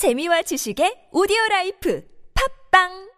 재미와 지식의 오디오 라이프. 팝빵!